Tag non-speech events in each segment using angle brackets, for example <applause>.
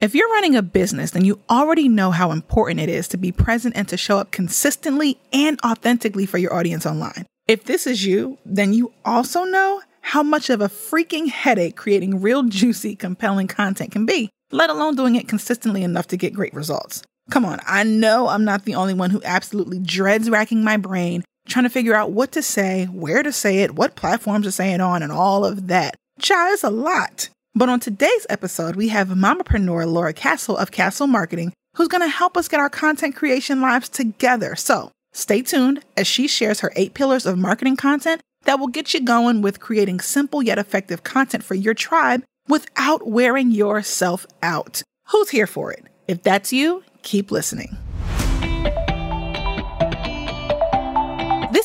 If you're running a business, then you already know how important it is to be present and to show up consistently and authentically for your audience online. If this is you, then you also know how much of a freaking headache creating real, <laughs> juicy, compelling content can be, let alone doing it consistently enough to get great results. Come on, I know I'm not the only one who absolutely dreads racking my brain trying to figure out what to say, where to say it, what platforms to say it on, and all of that. Child, it's a lot. But on today's episode, we have mompreneur Laura Kasl of Kasl Marketing, who's going to help us get our content creation lives together. So stay tuned as she shares her eight pillars of marketing content that will get you going with creating simple yet effective content for your tribe without wearing yourself out. Who's here for it? If that's you, keep listening.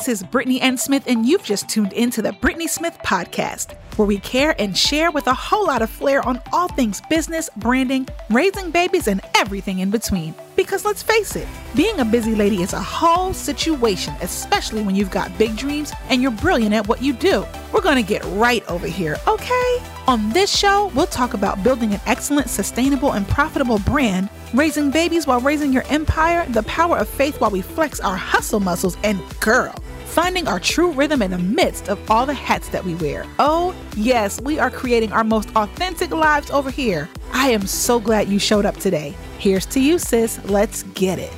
This is Brittnee Ann Smith, and you've just tuned into the Brittnee Smith Podcast, where we care and share with a whole lot of flair on all things business, branding, raising babies, and everything in between. Because let's face it, being a busy lady is a whole situation, especially when you've got big dreams and you're brilliant at what you do. We're going to get right over here, okay? On this show, we'll talk about building an excellent, sustainable, and profitable brand, raising babies while raising your empire, the power of faith while we flex our hustle muscles, and girl, finding our true rhythm in the midst of all the hats that we wear. Oh, yes, we are creating our most authentic lives over here. I am so glad you showed up today. Here's to you, sis. Let's get it.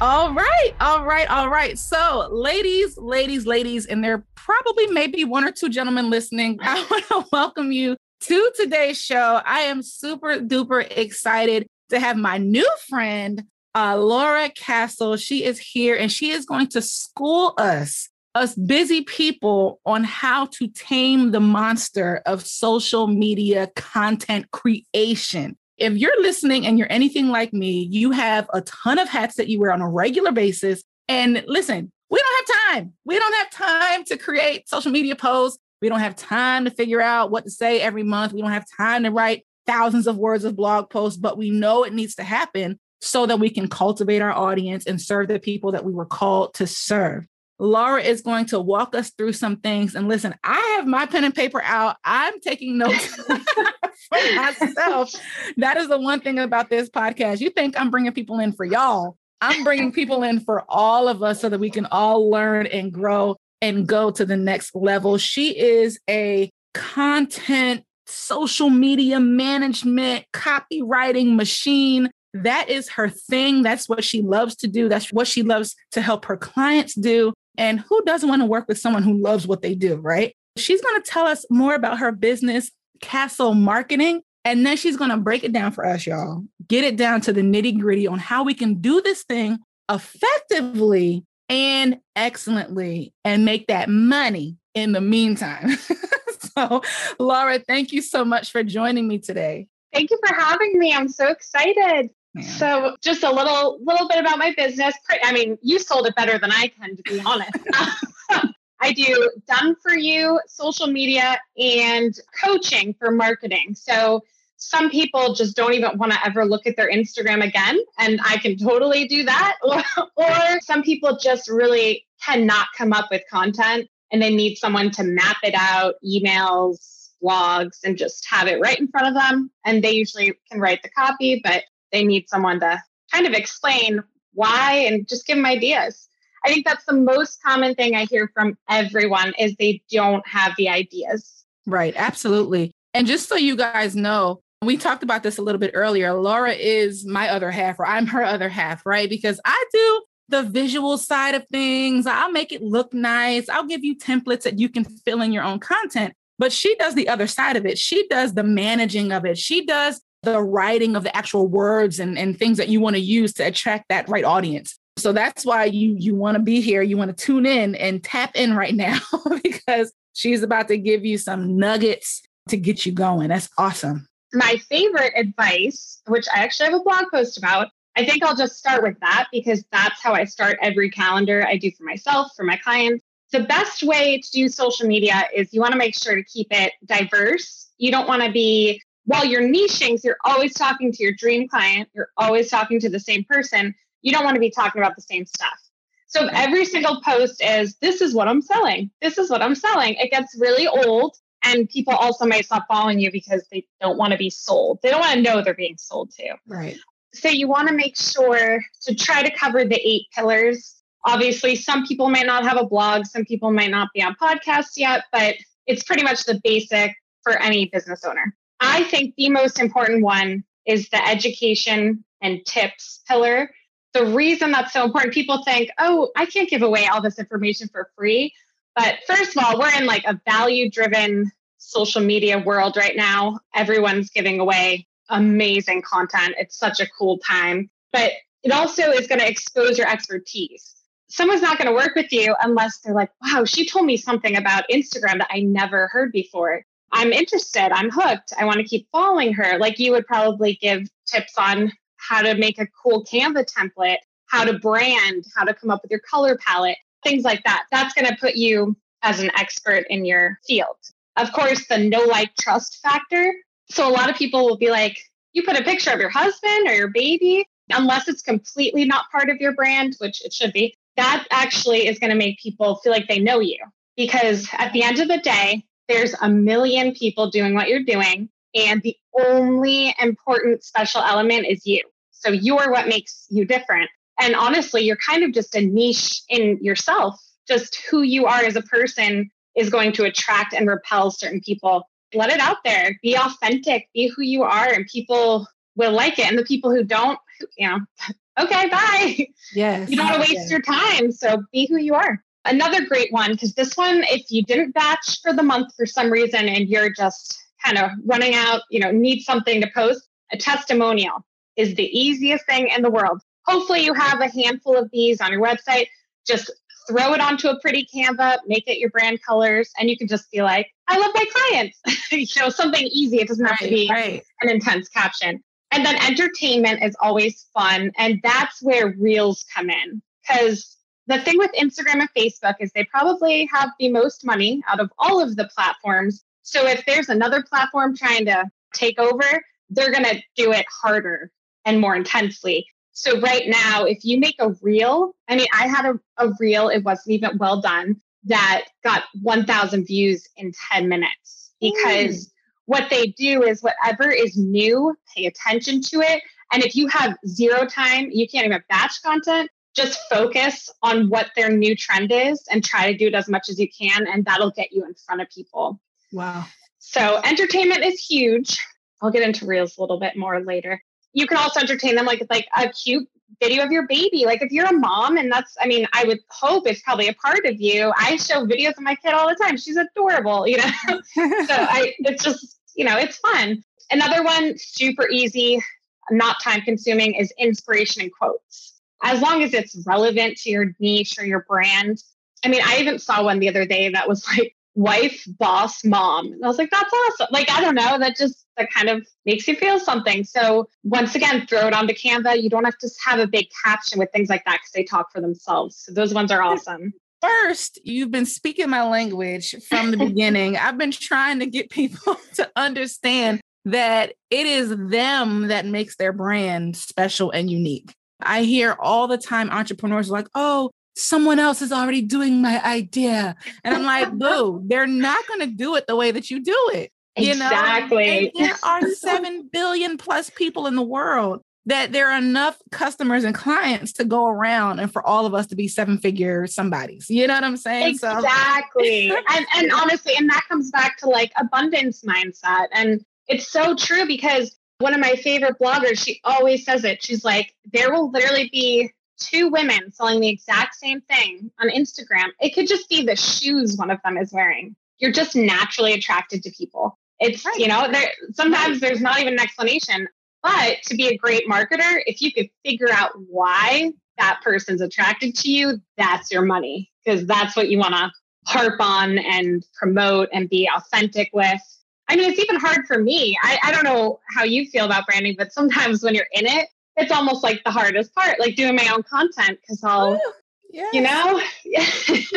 All right, all right, all right. So, ladies, ladies, ladies, and there probably maybe one or two gentlemen listening, <laughs> I want to welcome you to today's show. I am super duper excited to have my new friend, uh, Laura Kasl. She is here and she is going to school us, us busy people, on how to tame the monster of social media content creation. If you're listening and you're anything like me, you have a ton of hats that you wear on a regular basis. And listen, we don't have time. We don't have time to create social media posts. We don't have time to figure out what to say every month. We don't have time to write thousands of words of blog posts, but we know it needs to happen so that we can cultivate our audience and serve the people that we were called to serve. Laura is going to walk us through some things. And listen, I have my pen and paper out. I'm taking notes <laughs> for myself. That is the one thing about this podcast. You think I'm bringing people in for y'all. I'm bringing people in for all of us so that we can all learn and grow and go to the next level. She is a content, social media management, copywriting machine that is her thing. That's what she loves to do. That's what she loves to help her clients do. And who doesn't want to work with someone who loves what they do, right? She's going to tell us more about her business, Kasl Marketing. And then she's going to break it down for us, y'all. Get it down to the nitty gritty on how we can do this thing effectively and excellently and make that money in the meantime. <laughs> so, Laura, thank you so much for joining me today. Thank you for having me. I'm so excited. So, just a little little bit about my business. I mean, you sold it better than I can, to be honest. <laughs> <laughs> I do done for you social media and coaching for marketing. So, some people just don't even want to ever look at their Instagram again, and I can totally do that. <laughs> Or, or some people just really cannot come up with content and they need someone to map it out, emails, blogs, and just have it right in front of them. And they usually can write the copy, but they need someone to kind of explain why and just give them ideas. I think that's the most common thing I hear from everyone is they don't have the ideas. Right, absolutely. And just so you guys know, we talked about this a little bit earlier. Laura is my other half, or I'm her other half, right? Because I do the visual side of things. I'll make it look nice. I'll give you templates that you can fill in your own content. But she does the other side of it. She does the managing of it. She does the writing of the actual words and, and things that you want to use to attract that right audience. So that's why you you want to be here. You want to tune in and tap in right now <laughs> because she's about to give you some nuggets to get you going. That's awesome. My favorite advice, which I actually have a blog post about, I think I'll just start with that because that's how I start every calendar I do for myself, for my clients. The best way to do social media is you want to make sure to keep it diverse. You don't want to be while you're niching, so you're always talking to your dream client, you're always talking to the same person, you don't want to be talking about the same stuff. So if every single post is, this is what I'm selling, this is what I'm selling, it gets really old And people also might stop following you because they don't want to be sold. They don't want to know they're being sold to. Right. So you want to make sure to try to cover the eight pillars. Obviously, some people might not have a blog, some people might not be on podcasts yet, but it's pretty much the basic for any business owner. I think the most important one is the education and tips pillar. The reason that's so important, people think, oh, I can't give away all this information for free. But first of all, we're in like a value driven social media world right now. Everyone's giving away amazing content. It's such a cool time. But it also is going to expose your expertise. Someone's not going to work with you unless they're like, wow, she told me something about Instagram that I never heard before. I'm interested. I'm hooked. I want to keep following her. Like you would probably give tips on how to make a cool Canva template, how to brand, how to come up with your color palette, things like that. That's going to put you as an expert in your field. Of course, the no like trust factor. So a lot of people will be like, you put a picture of your husband or your baby, unless it's completely not part of your brand, which it should be, that actually is going to make people feel like they know you. Because at the end of the day, there's a million people doing what you're doing. And the only important special element is you. So you're what makes you different. And honestly, you're kind of just a niche in yourself. Just who you are as a person is going to attract and repel certain people. Let it out there. Be authentic. Be who you are, and people will like it. And the people who don't, you know, <laughs> okay, bye. Yes. You don't want to waste your time. So be who you are. Another great one, because this one, if you didn't batch for the month for some reason and you're just kind of running out, you know, need something to post, a testimonial is the easiest thing in the world. Hopefully, you have a handful of these on your website. Just throw it onto a pretty Canva, make it your brand colors, and you can just be like, I love my clients. <laughs> you know, something easy. It doesn't have right, to be right. an intense caption. And then entertainment is always fun. And that's where reels come in. Because the thing with Instagram and Facebook is they probably have the most money out of all of the platforms. So if there's another platform trying to take over, they're going to do it harder and more intensely. So right now, if you make a reel, I mean, I had a, a reel, it wasn't even well done, that got 1,000 views in 10 minutes because mm. what they do is whatever is new, pay attention to it. And if you have zero time, you can't even batch content, just focus on what their new trend is and try to do it as much as you can. And that'll get you in front of people. Wow. So entertainment is huge. I'll get into reels a little bit more later you can also entertain them like like a cute video of your baby. Like if you're a mom, and that's, I mean, I would hope it's probably a part of you. I show videos of my kid all the time. She's adorable, you know. <laughs> so <laughs> I, it's just, you know, it's fun. Another one, super easy, not time consuming, is inspiration and quotes. As long as it's relevant to your niche or your brand. I mean, I even saw one the other day that was like wife, boss, mom. And I was like, that's awesome. Like, I don't know, that just that kind of makes you feel something. So once again, throw it onto Canva. You don't have to have a big caption with things like that because they talk for themselves. So those ones are awesome. First, you've been speaking my language from the beginning. I've been trying to get people <laughs> to understand that it is them that makes their brand special and unique. I hear all the time entrepreneurs like, oh, someone else is already doing my idea. And I'm like, <laughs> boo, they're not going to do it the way that you do it. You exactly. know, and there are <laughs> 7 billion plus people in the world that there are enough customers and clients to go around and for all of us to be seven figure somebodies. You know what I'm saying? Exactly. So. <laughs> and, and honestly, and that comes back to like abundance mindset. And it's so true because one of my favorite bloggers, she always says it. She's like, there will literally be two women selling the exact same thing on Instagram, it could just be the shoes one of them is wearing. You're just naturally attracted to people. It's, right. you know, there sometimes there's not even an explanation. But to be a great marketer, if you could figure out why that person's attracted to you, that's your money because that's what you want to harp on and promote and be authentic with. I mean, it's even hard for me. I, I don't know how you feel about branding, but sometimes when you're in it, it's almost like the hardest part, like doing my own content because I'll, yes. you know, yes, <laughs>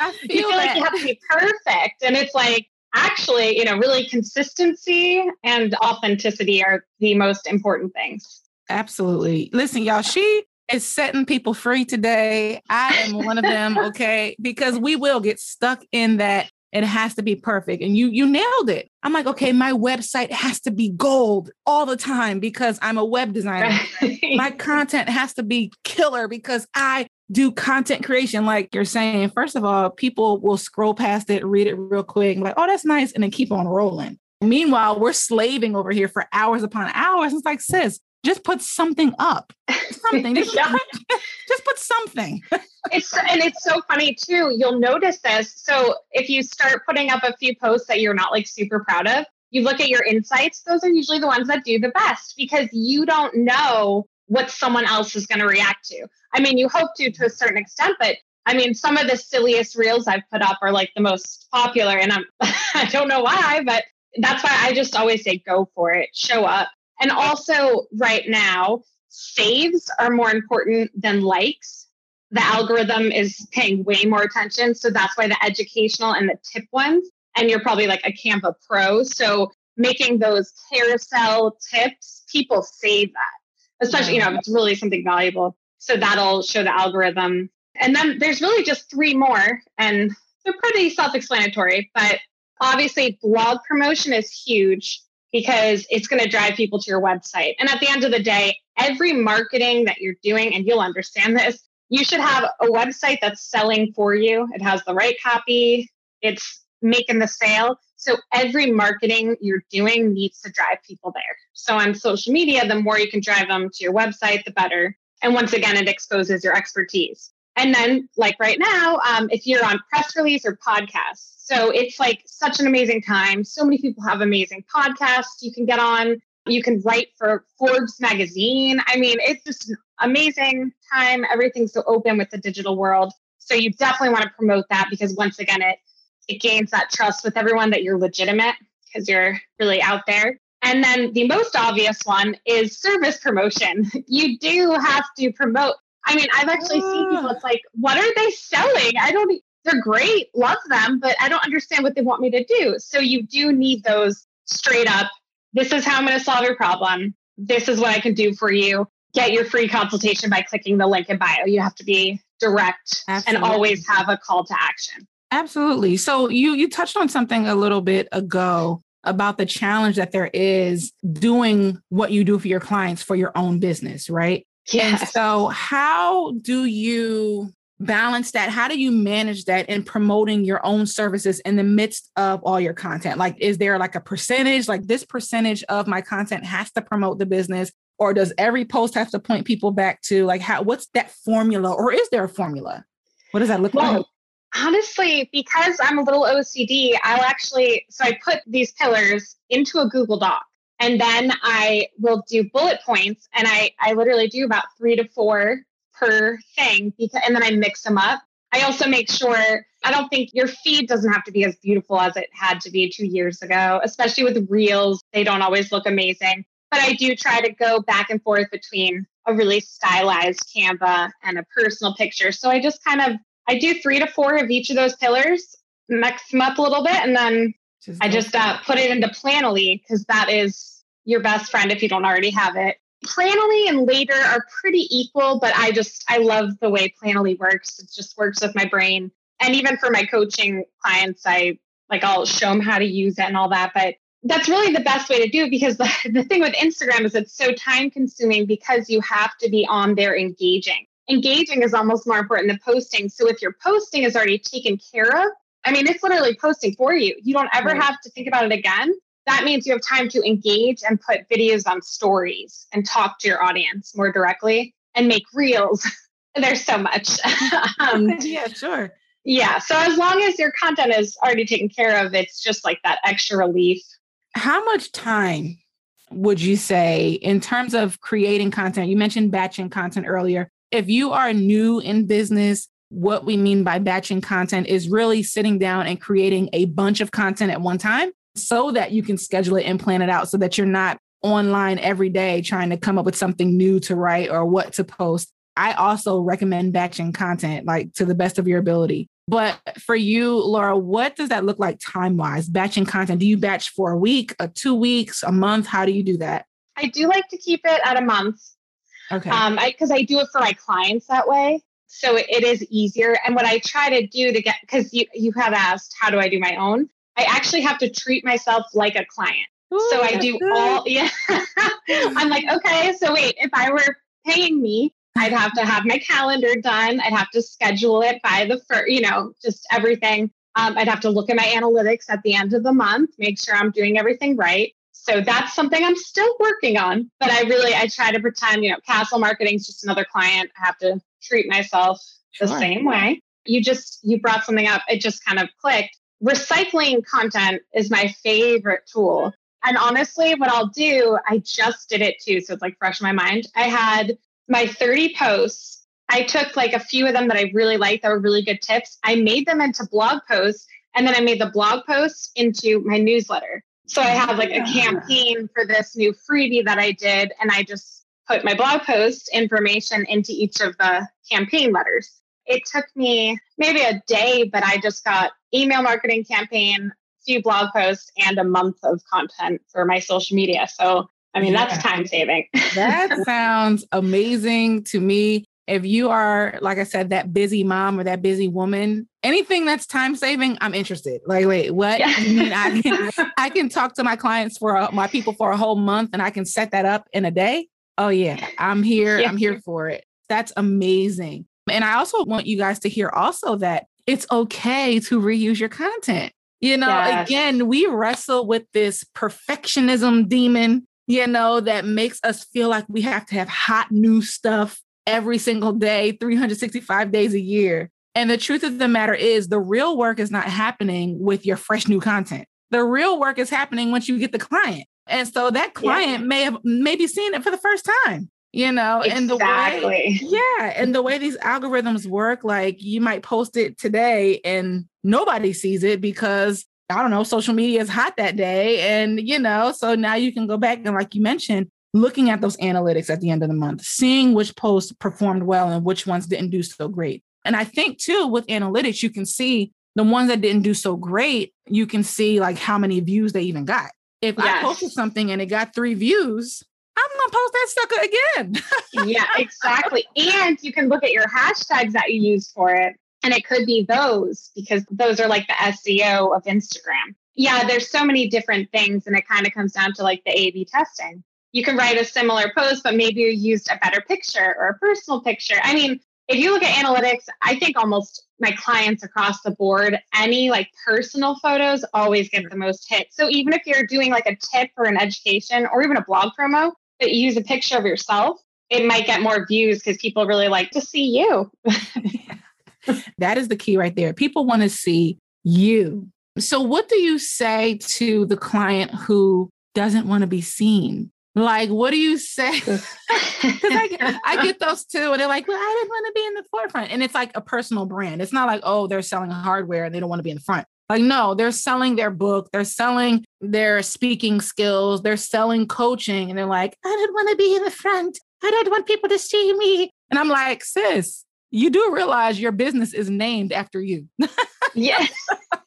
I feel, you feel like you have to be perfect. And it's like, actually, you know, really consistency and authenticity are the most important things. Absolutely. Listen, y'all, she is setting people free today. I am one of them, okay? Because we will get stuck in that It has to be perfect. And you you nailed it. I'm like, okay, my website has to be gold all the time because I'm a web designer. Right. <laughs> my content has to be killer because I do content creation. Like you're saying, first of all, people will scroll past it, read it real quick, like, oh, that's nice, and then keep on rolling. Meanwhile, we're slaving over here for hours upon hours. It's like, sis, just put something up. Something. just, <laughs> yeah. put, just put something. <laughs> it's and it's so funny too. You'll notice this. So if you start putting up a few posts that you're not like super proud of, you look at your insights, those are usually the ones that do the best because you don't know what someone else is going to react to. I mean, you hope to to a certain extent, but I mean, some of the silliest reels I've put up are like the most popular, and I'm <laughs> I don't know why, but that's why I just always say go for it, show up. And also, right now, saves are more important than likes. The algorithm is paying way more attention. So that's why the educational and the tip ones, and you're probably like a Canva pro. So making those carousel tips, people save that, especially, you know, if it's really something valuable. So that'll show the algorithm. And then there's really just three more, and they're pretty self explanatory, but obviously blog promotion is huge because it's going to drive people to your website. And at the end of the day, every marketing that you're doing, and you'll understand this, you should have a website that's selling for you. It has the right copy, it's making the sale. So every marketing you're doing needs to drive people there. So on social media, the more you can drive them to your website, the better. And once again, it exposes your expertise. And then, like right now, um, if you're on press release or podcasts, so it's like such an amazing time. So many people have amazing podcasts you can get on. You can write for Forbes magazine. I mean, it's just an amazing time. Everything's so open with the digital world. So you definitely want to promote that because once again, it it gains that trust with everyone that you're legitimate because you're really out there. And then the most obvious one is service promotion. <laughs> You do have to promote I mean, I've actually seen ah. people, it's like, what are they selling? I don't, they're great, love them, but I don't understand what they want me to do. So you do need those straight up, this is how I'm going to solve your problem. This is what I can do for you. Get your free consultation by clicking the link in bio. You have to be direct Absolutely. and always have a call to action. Absolutely. So you you touched on something a little bit ago about the challenge that there is doing what you do for your clients for your own business, right? Yes. And so, how do you balance that? How do you manage that in promoting your own services in the midst of all your content? Like, is there like a percentage, like this percentage of my content has to promote the business? Or does every post have to point people back to like how what's that formula? Or is there a formula? What does that look well, like? Honestly, because I'm a little OCD, I'll actually so I put these pillars into a Google Doc and then I will do bullet points and I, I literally do about three to four per thing because, and then I mix them up. I also make sure I don't think your feed doesn't have to be as beautiful as it had to be two years ago, especially with reels. They don't always look amazing. But I do try to go back and forth between a really stylized Canva and a personal picture. So I just kind of I do three to four of each of those pillars, mix them up a little bit, and then just I just uh, put it into Planoly because that is your best friend if you don't already have it. Planoly and Later are pretty equal, but I just I love the way Planoly works. It just works with my brain. And even for my coaching clients, I like I'll show them how to use it and all that. But that's really the best way to do it because the, <laughs> the thing with Instagram is it's so time consuming because you have to be on there engaging. Engaging is almost more important than posting. So if your posting is already taken care of, I mean, it's literally posting for you. You don't ever right. have to think about it again. That means you have time to engage and put videos on stories and talk to your audience more directly and make reels. <laughs> There's so much. <laughs> um, <laughs> yeah, sure. Yeah. So as long as your content is already taken care of, it's just like that extra relief. How much time would you say in terms of creating content? You mentioned batching content earlier. If you are new in business, what we mean by batching content is really sitting down and creating a bunch of content at one time so that you can schedule it and plan it out so that you're not online every day trying to come up with something new to write or what to post. I also recommend batching content like to the best of your ability. But for you, Laura, what does that look like time wise? Batching content. Do you batch for a week, a two weeks, a month? How do you do that? I do like to keep it at a month. Okay. Um, because I, I do it for my clients that way. So it is easier. And what I try to do to get, because you, you have asked, how do I do my own? I actually have to treat myself like a client. Ooh, so I do good. all, <laughs> yeah. I'm like, okay, so wait, if I were paying me, I'd have to have my calendar done. I'd have to schedule it by the first, you know, just everything. Um, I'd have to look at my analytics at the end of the month, make sure I'm doing everything right. So that's something I'm still working on. But I really, I try to pretend, you know, Kasl Marketing is just another client. I have to treat myself sure. the same way. You just, you brought something up. It just kind of clicked. Recycling content is my favorite tool. And honestly, what I'll do, I just did it too. So it's like fresh in my mind. I had my 30 posts. I took like a few of them that I really liked that were really good tips. I made them into blog posts and then I made the blog posts into my newsletter. So I have like a campaign for this new freebie that I did, and I just put my blog post information into each of the campaign letters. It took me maybe a day, but I just got email marketing campaign, few blog posts, and a month of content for my social media. So I mean, yeah. that's time saving. that <laughs> sounds amazing to me if you are like i said that busy mom or that busy woman anything that's time saving i'm interested like wait what yeah. you mean i can <laughs> i can talk to my clients for a, my people for a whole month and i can set that up in a day oh yeah i'm here yeah. i'm here for it that's amazing and i also want you guys to hear also that it's okay to reuse your content you know yes. again we wrestle with this perfectionism demon you know that makes us feel like we have to have hot new stuff every single day, 365 days a year. And the truth of the matter is, the real work is not happening with your fresh new content. The real work is happening once you get the client. And so that client yeah. may have maybe seen it for the first time, you know, exactly. and the way, yeah, and the way these algorithms work, like you might post it today and nobody sees it because I don't know, social media is hot that day. And, you know, so now you can go back and, like you mentioned, looking at those analytics at the end of the month, seeing which posts performed well and which ones didn't do so great. And I think too, with analytics, you can see the ones that didn't do so great, you can see like how many views they even got. If yes. I posted something and it got three views, I'm gonna post that sucker again. <laughs> yeah, exactly. And you can look at your hashtags that you use for it. And it could be those because those are like the SEO of Instagram. Yeah, there's so many different things, and it kind of comes down to like the A B testing you can write a similar post, but maybe you used a better picture or a personal picture. I mean, if you look at analytics, I think almost my clients across the board, any like personal photos always get the most hits. So even if you're doing like a tip or an education or even a blog promo, use a picture of yourself, it might get more views because people really like to see you. <laughs> that is the key right there. People want to see you. So, what do you say to the client who doesn't want to be seen? Like, what do you say? <laughs> Because I, get, I get those too. And they're like, well, I didn't want to be in the forefront. And it's like a personal brand. It's not like, oh, they're selling hardware and they don't want to be in the front. Like, no, they're selling their book, they're selling their speaking skills, they're selling coaching. And they're like, I don't want to be in the front. I don't want people to see me. And I'm like, sis, you do realize your business is named after you. <laughs> yes.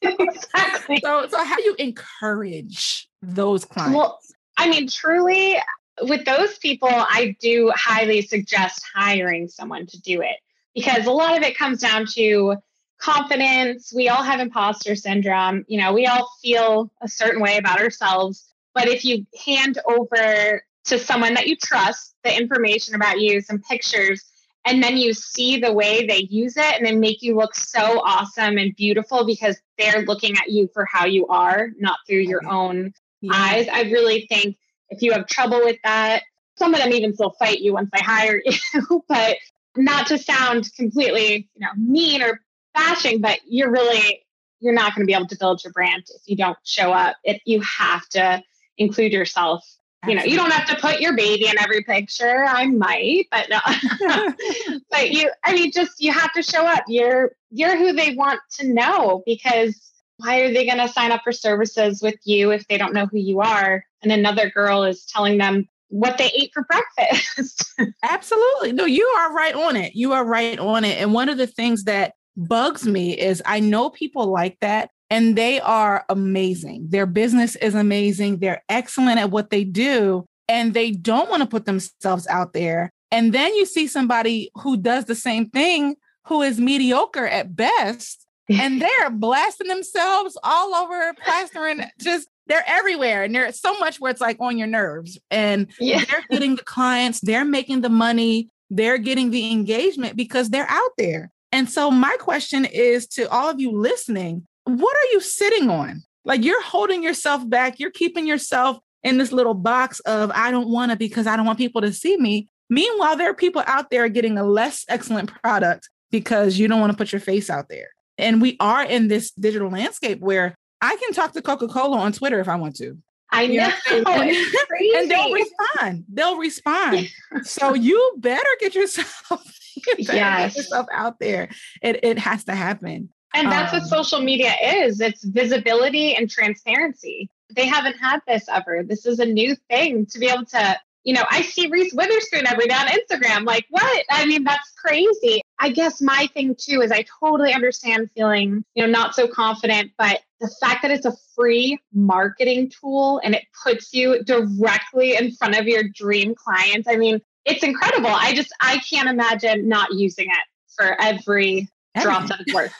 exactly. So, so how do you encourage those clients? Well, I mean, truly, with those people, I do highly suggest hiring someone to do it because a lot of it comes down to confidence. We all have imposter syndrome. You know, we all feel a certain way about ourselves. But if you hand over to someone that you trust the information about you, some pictures, and then you see the way they use it and they make you look so awesome and beautiful because they're looking at you for how you are, not through your own yeah. eyes. I really think if you have trouble with that, some of them even still fight you once they hire <laughs> you, but not to sound completely, you know, mean or bashing, but you're really you're not going to be able to build your brand if you don't show up. If you have to include yourself. You know, you don't have to put your baby in every picture. I might, but no. <laughs> <laughs> but you I mean just you have to show up. You're you're who they want to know because why are they going to sign up for services with you if they don't know who you are? And another girl is telling them what they ate for breakfast. <laughs> Absolutely. No, you are right on it. You are right on it. And one of the things that bugs me is I know people like that and they are amazing. Their business is amazing. They're excellent at what they do and they don't want to put themselves out there. And then you see somebody who does the same thing who is mediocre at best and <laughs> they're blasting themselves all over plastering just they're everywhere and there's so much where it's like on your nerves and yeah. they're getting the clients they're making the money they're getting the engagement because they're out there and so my question is to all of you listening what are you sitting on like you're holding yourself back you're keeping yourself in this little box of i don't want to because i don't want people to see me meanwhile there are people out there getting a less excellent product because you don't want to put your face out there and we are in this digital landscape where I can talk to Coca Cola on Twitter if I want to. I know. You know? <laughs> And, and, they'll respond. They'll respond. <laughs> so you better get yourself, <laughs> yes. get yourself out there. It, it has to happen. And that's um, what social media is it's visibility and transparency. They haven't had this ever. This is a new thing to be able to you know, I see Reese Witherspoon every day on Instagram. Like, what? I mean, that's crazy. I guess my thing too is I totally understand feeling, you know, not so confident, but the fact that it's a free marketing tool and it puts you directly in front of your dream clients. I mean, it's incredible. I just I can't imagine not using it for every drop that it's worth.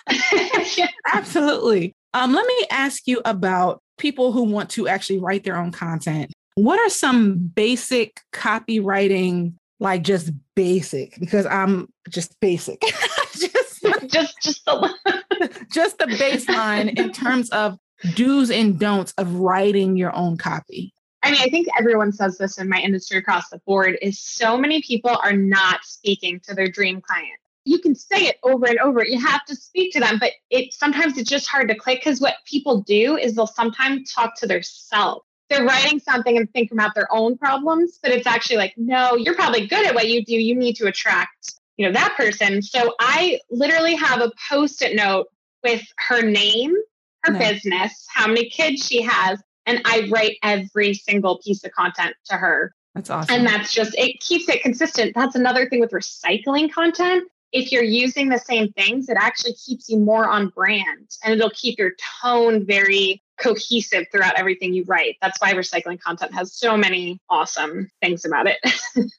Absolutely. Um, let me ask you about people who want to actually write their own content what are some basic copywriting, like just basic, because I'm just basic, <laughs> just, <laughs> just, just the, <laughs> just the baseline in terms of do's and don'ts of writing your own copy? I mean, I think everyone says this in my industry across the board is so many people are not speaking to their dream client. You can say it over and over. You have to speak to them, but it sometimes it's just hard to click because what people do is they'll sometimes talk to their self they're writing something and thinking about their own problems, but it's actually like, no, you're probably good at what you do. You need to attract, you know, that person. So I literally have a post-it note with her name, her nice. business, how many kids she has, and I write every single piece of content to her. That's awesome. And that's just it keeps it consistent. That's another thing with recycling content. If you're using the same things, it actually keeps you more on brand and it'll keep your tone very cohesive throughout everything you write. That's why recycling content has so many awesome things about it.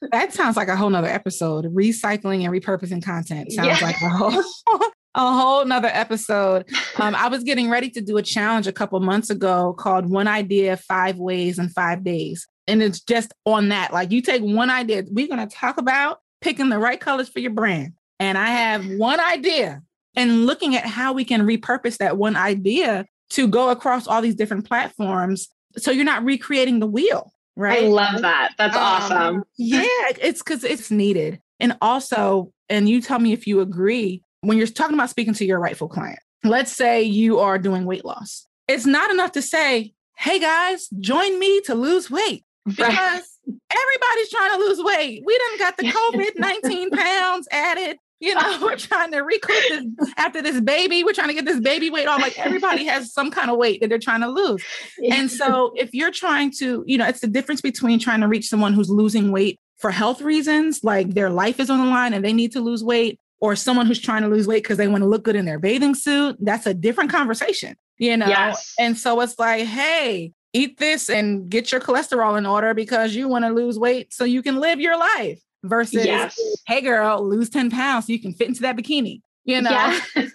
<laughs> that sounds like a whole nother episode. Recycling and repurposing content sounds yeah. like a whole <laughs> a whole nother episode. Um, I was getting ready to do a challenge a couple months ago called One Idea, Five Ways in Five Days. And it's just on that. Like you take one idea, we're going to talk about picking the right colors for your brand. And I have one idea and looking at how we can repurpose that one idea to go across all these different platforms so you're not recreating the wheel right i love that that's um, awesome yeah it's because it's needed and also and you tell me if you agree when you're talking about speaking to your rightful client let's say you are doing weight loss it's not enough to say hey guys join me to lose weight because right. everybody's trying to lose weight we done got the covid-19 <laughs> pounds added you know, we're trying to recoup this after this baby. We're trying to get this baby weight off. Like everybody has some kind of weight that they're trying to lose. And so if you're trying to, you know, it's the difference between trying to reach someone who's losing weight for health reasons, like their life is on the line and they need to lose weight, or someone who's trying to lose weight because they want to look good in their bathing suit. That's a different conversation, you know? Yes. And so it's like, hey, eat this and get your cholesterol in order because you want to lose weight so you can live your life versus, yes. hey, girl, lose 10 pounds so you can fit into that bikini. You know, yes.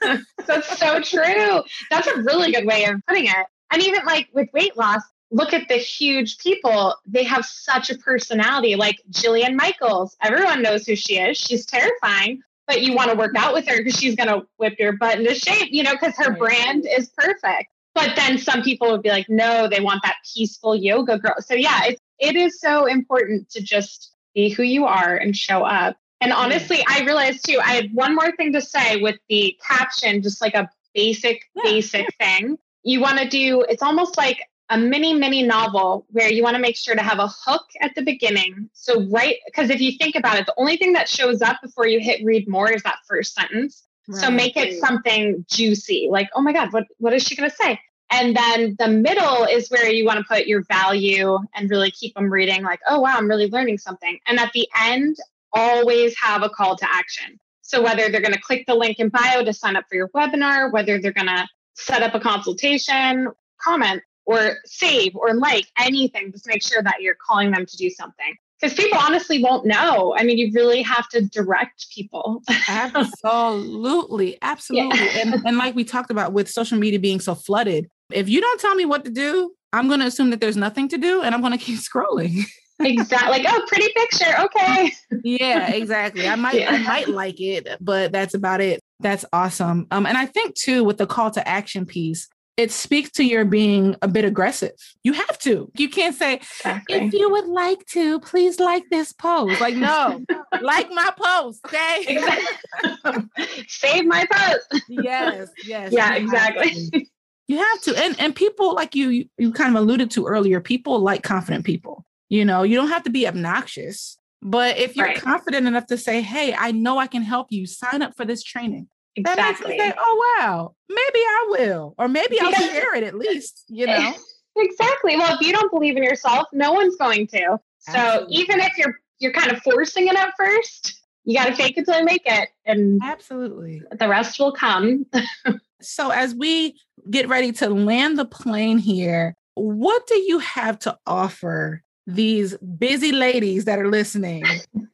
that's so true. That's a really good way of putting it. And even like with weight loss, look at the huge people. They have such a personality, like Jillian Michaels. Everyone knows who she is. She's terrifying, but you want to work out with her because she's going to whip your butt into shape, you know, because her right. brand is perfect. But then some people would be like, no, they want that peaceful yoga girl. So yeah, it, it is so important to just be who you are and show up. And honestly, I realized too, I had one more thing to say with the caption, just like a basic, yeah. basic thing. You want to do, it's almost like a mini, mini novel where you want to make sure to have a hook at the beginning. So, right, because if you think about it, the only thing that shows up before you hit read more is that first sentence. Right. So, make it something juicy, like, oh my God, what, what is she going to say? And then the middle is where you want to put your value and really keep them reading, like, oh, wow, I'm really learning something. And at the end, always have a call to action. So whether they're going to click the link in bio to sign up for your webinar, whether they're going to set up a consultation, comment, or save or like anything, just make sure that you're calling them to do something. because people honestly won't know. I mean, you really have to direct people. <laughs> absolutely. Absolutely. Yeah. And, and like we talked about with social media being so flooded, if you don't tell me what to do, I'm going to assume that there's nothing to do and I'm going <laughs> to keep scrolling. exactly. Like, oh, pretty picture. Okay. <laughs> yeah, exactly. I might, yeah. I might like it, but that's about it. That's awesome. Um, and I think too, with the call to action piece, it speaks to your being a bit aggressive. You have to. You can't say, exactly. if you would like to, please like this post. Like, no, <laughs> like my post, okay? Exactly. <laughs> Save my post. yes, yes. Yeah, exactly. <laughs> You have to. And and people like you you kind of alluded to earlier, people like confident people. You know, you don't have to be obnoxious, but if you're right. confident enough to say, "Hey, I know I can help you. Sign up for this training." Exactly. That makes say, "Oh wow, maybe I will," or maybe I'll share it at least. You <laughs> know. exactly. Well, if you don't believe in yourself, no one's going to. So Absolutely. even if you're you're kind of forcing it at first, you got to fake it till you make it, and absolutely, the rest will come. <laughs> so as we get ready to land the plane here, what do you have to offer these busy ladies that are listening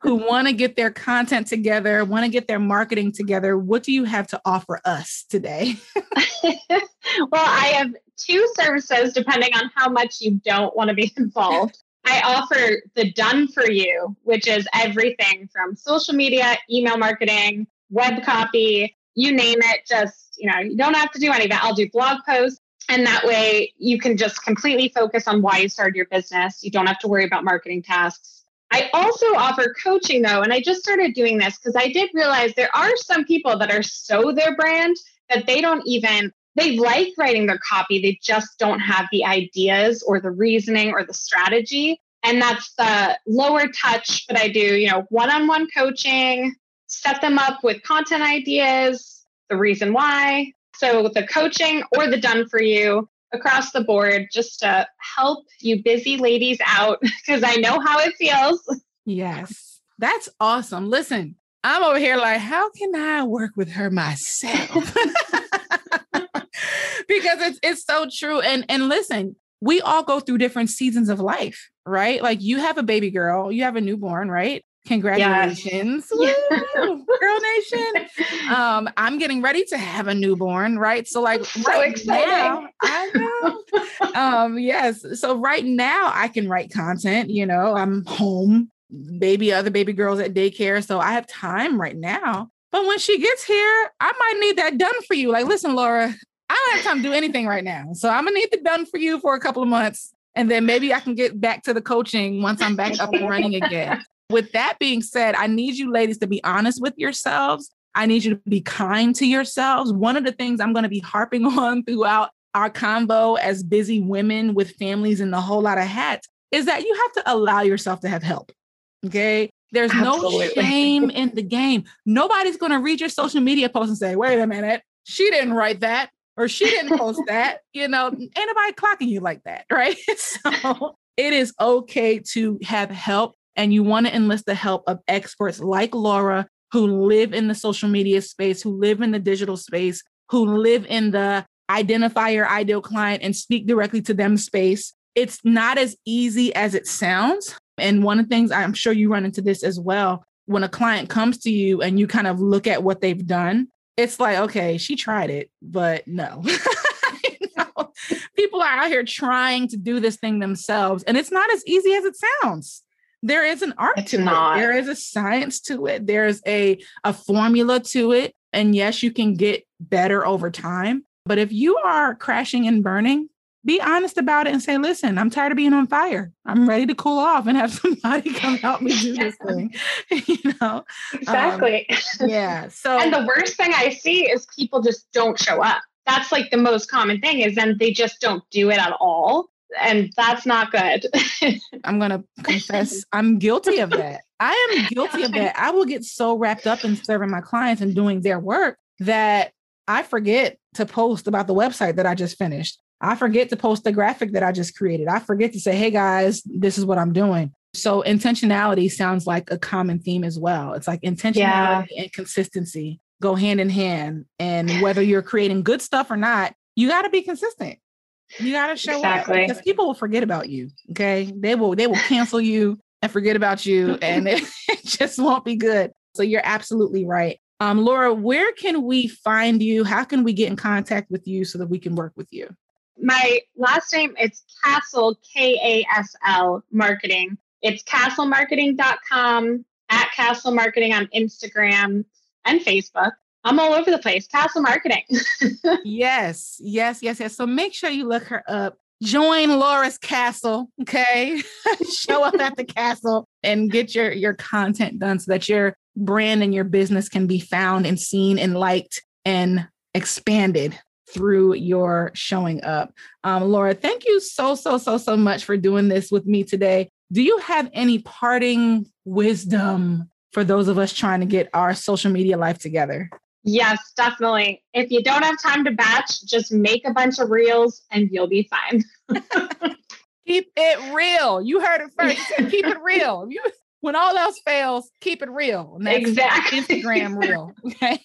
who <laughs> want to get their content together, want to get their marketing together, what do you have to offer us today? <laughs> well, I have two services depending on how much you don't want to be involved. I offer the done for you, which is everything from social media, email marketing, web copy, you name it. Just, you know, you don't have to do any of that. I'll do blog posts, and that way you can just completely focus on why you started your business. You don't have to worry about marketing tasks. I also offer coaching though, and I just started doing this because I did realize there are some people that are so their brand that they don't even they like writing their copy, they just don't have the ideas or the reasoning or the strategy. And that's the lower touch, but I do, you know, one-on-one coaching, set them up with content ideas, the reason why, so the coaching or the done for you across the board just to help you busy ladies out <laughs> because I know how it feels. Yes. That's awesome. Listen, I'm over here like, how can I work with her myself? <laughs> because it's it's so true. And and listen, we all go through different seasons of life, right? Like you have a baby girl, you have a newborn, right? Congratulations. Woo, Girl Nation. <laughs> Um, I'm getting ready to have a newborn, right? So, like so right exciting. now, I know. um, yes. So right now I can write content, you know, I'm home, baby, other baby girls at daycare. So I have time right now. But when she gets here, I might need that done for you. Like, listen, Laura, I don't have time to do anything right now. So I'm gonna need the done for you for a couple of months. And then maybe I can get back to the coaching once I'm back up and running again. With that being said, I need you ladies to be honest with yourselves. I need you to be kind to yourselves. One of the things I'm going to be harping <laughs> on throughout our combo as busy women with families and a whole lot of hats is that you have to allow yourself to have help. Okay. There's Absolutely. no shame in the game. Nobody's going to read your social media post and say, wait a minute, she didn't write that or she didn't post <laughs> that. You know, ain't nobody clocking you like that. <laughs> Right. So it is okay to have help and you want to enlist the help of experts like Laura who live in the social media space, who live in the digital space, who live in the identify your ideal client and speak directly to them space. It's not as easy as it sounds. And one of the things I'm sure you run into this as well when a client comes to you and you kind of look at what they've done, it's like, okay, she tried it, but no. <laughs> people are out here trying to do this thing themselves, and it's not as easy as it sounds there is an art it's to not. it. There is a science to it. There's a a formula to it. And yes, you can get better over time. But if you are crashing and burning, be honest about it and say, listen, I'm tired of being on fire. I'm ready to cool off and have <laughs> somebody come help me do this <laughs> thing. <laughs> you know? Exactly. Um, yeah. So And the worst thing I see is people just don't show up. That's like the most common thing is then they just don't do it at all and that's not good. <laughs> I'm going to confess I'm guilty of that. I am guilty of that. I will get so wrapped up in serving my clients and doing their work that I forget to post about the website that I just finished. I forget to post the graphic that I just created. I forget to say, hey guys, this is what I'm doing. So intentionality sounds like a common theme as well. It's like intentionality yeah. and consistency go hand in hand. And whether you're creating good stuff or not, you got to be consistent. You gotta show exactly. up because people will forget about you. Okay. They will they will cancel you and forget about you, <laughs> and it, <laughs> it just won't be good. So you're absolutely right. Um, Laura, where can we find you? How can we get in contact with you so that we can work with you? My last name it's Kasl, K A S L Marketing. It's kaslmarketing.com at Kasl Marketing on Instagram and Facebook. I'm all over the place. Kasl Marketing. <laughs> yes, yes, yes, yes. So make sure you look her up. Join Laura's castle, okay? <laughs> Show up at the castle and get your your content done so that your brand and your business can be found and seen and liked and expanded through your showing up. Um, Laura, thank you so, so, so, so much for doing this with me today. Do you have any parting wisdom for those of us trying to get our social media life together? Yes, definitely. If you don't have time to batch, just make a bunch of reels and you'll be fine. <laughs> keep it real. You heard it first. keep it <laughs> real. You, when all else fails, keep it real. exactly. Instagram real. <laughs> Okay.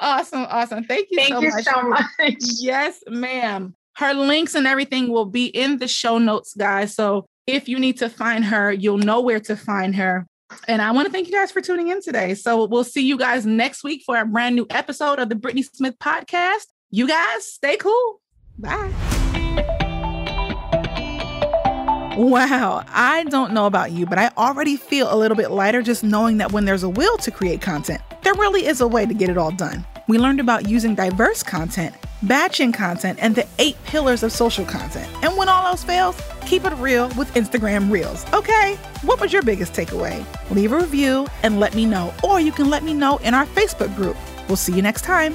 awesome. Awesome. Thank you Thank so you much. so much. Yes, ma'am. Her links and everything will be in the show notes, guys. So if you need to find her, you'll know where to find her. And I want to thank you guys for tuning in today. So we'll see you guys next week for a brand new episode of the Brittnee Smith podcast. You guys stay cool. Bye. Wow, I don't know about you, but I already feel a little bit lighter just knowing that when there's a will to create content, there really is a way to get it all done. We learned about using diverse content, batching content, and the eight pillars of social content. And when all else fails, keep it real with Instagram Reels. Okay, what was your biggest takeaway? Leave a review and let me know, or you can let me know in our Facebook group. We'll see you next time.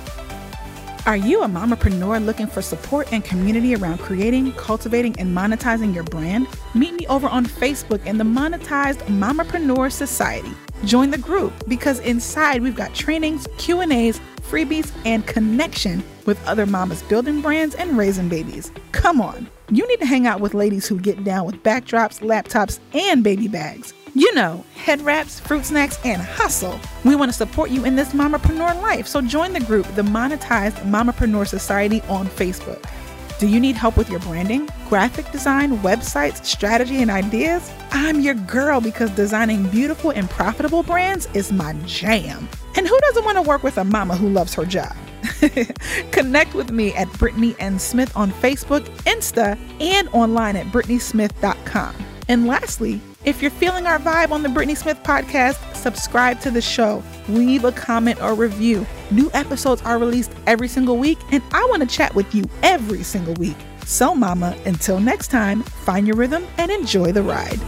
Are you a mompreneur looking for support and community around creating, cultivating, and monetizing your brand? Meet me over on Facebook in the Monetized Mompreneur Society. Join the group because inside we've got trainings, Q&As, freebies, and connection with other mamas building brands and raising babies. Come on, you need to hang out with ladies who get down with backdrops, laptops, and baby bags. You know, head wraps, fruit snacks, and hustle. We want to support you in this mompreneur life, so join the group, the Monetized Mompreneur Society on Facebook. Do you need help with your branding, graphic design, websites, strategy, and ideas? I'm your girl because designing beautiful and profitable brands is my jam. And who doesn't want to work with a mama who loves her job? <laughs> Connect with me at Brittnee N. Smith on Facebook, Insta, and online at BrittneeSmith.com. And lastly, if you're feeling our vibe on the Brittnee Smith podcast, subscribe to the show, leave a comment or review. New episodes are released every single week, and I want to chat with you every single week. So, Mama, until next time, find your rhythm and enjoy the ride.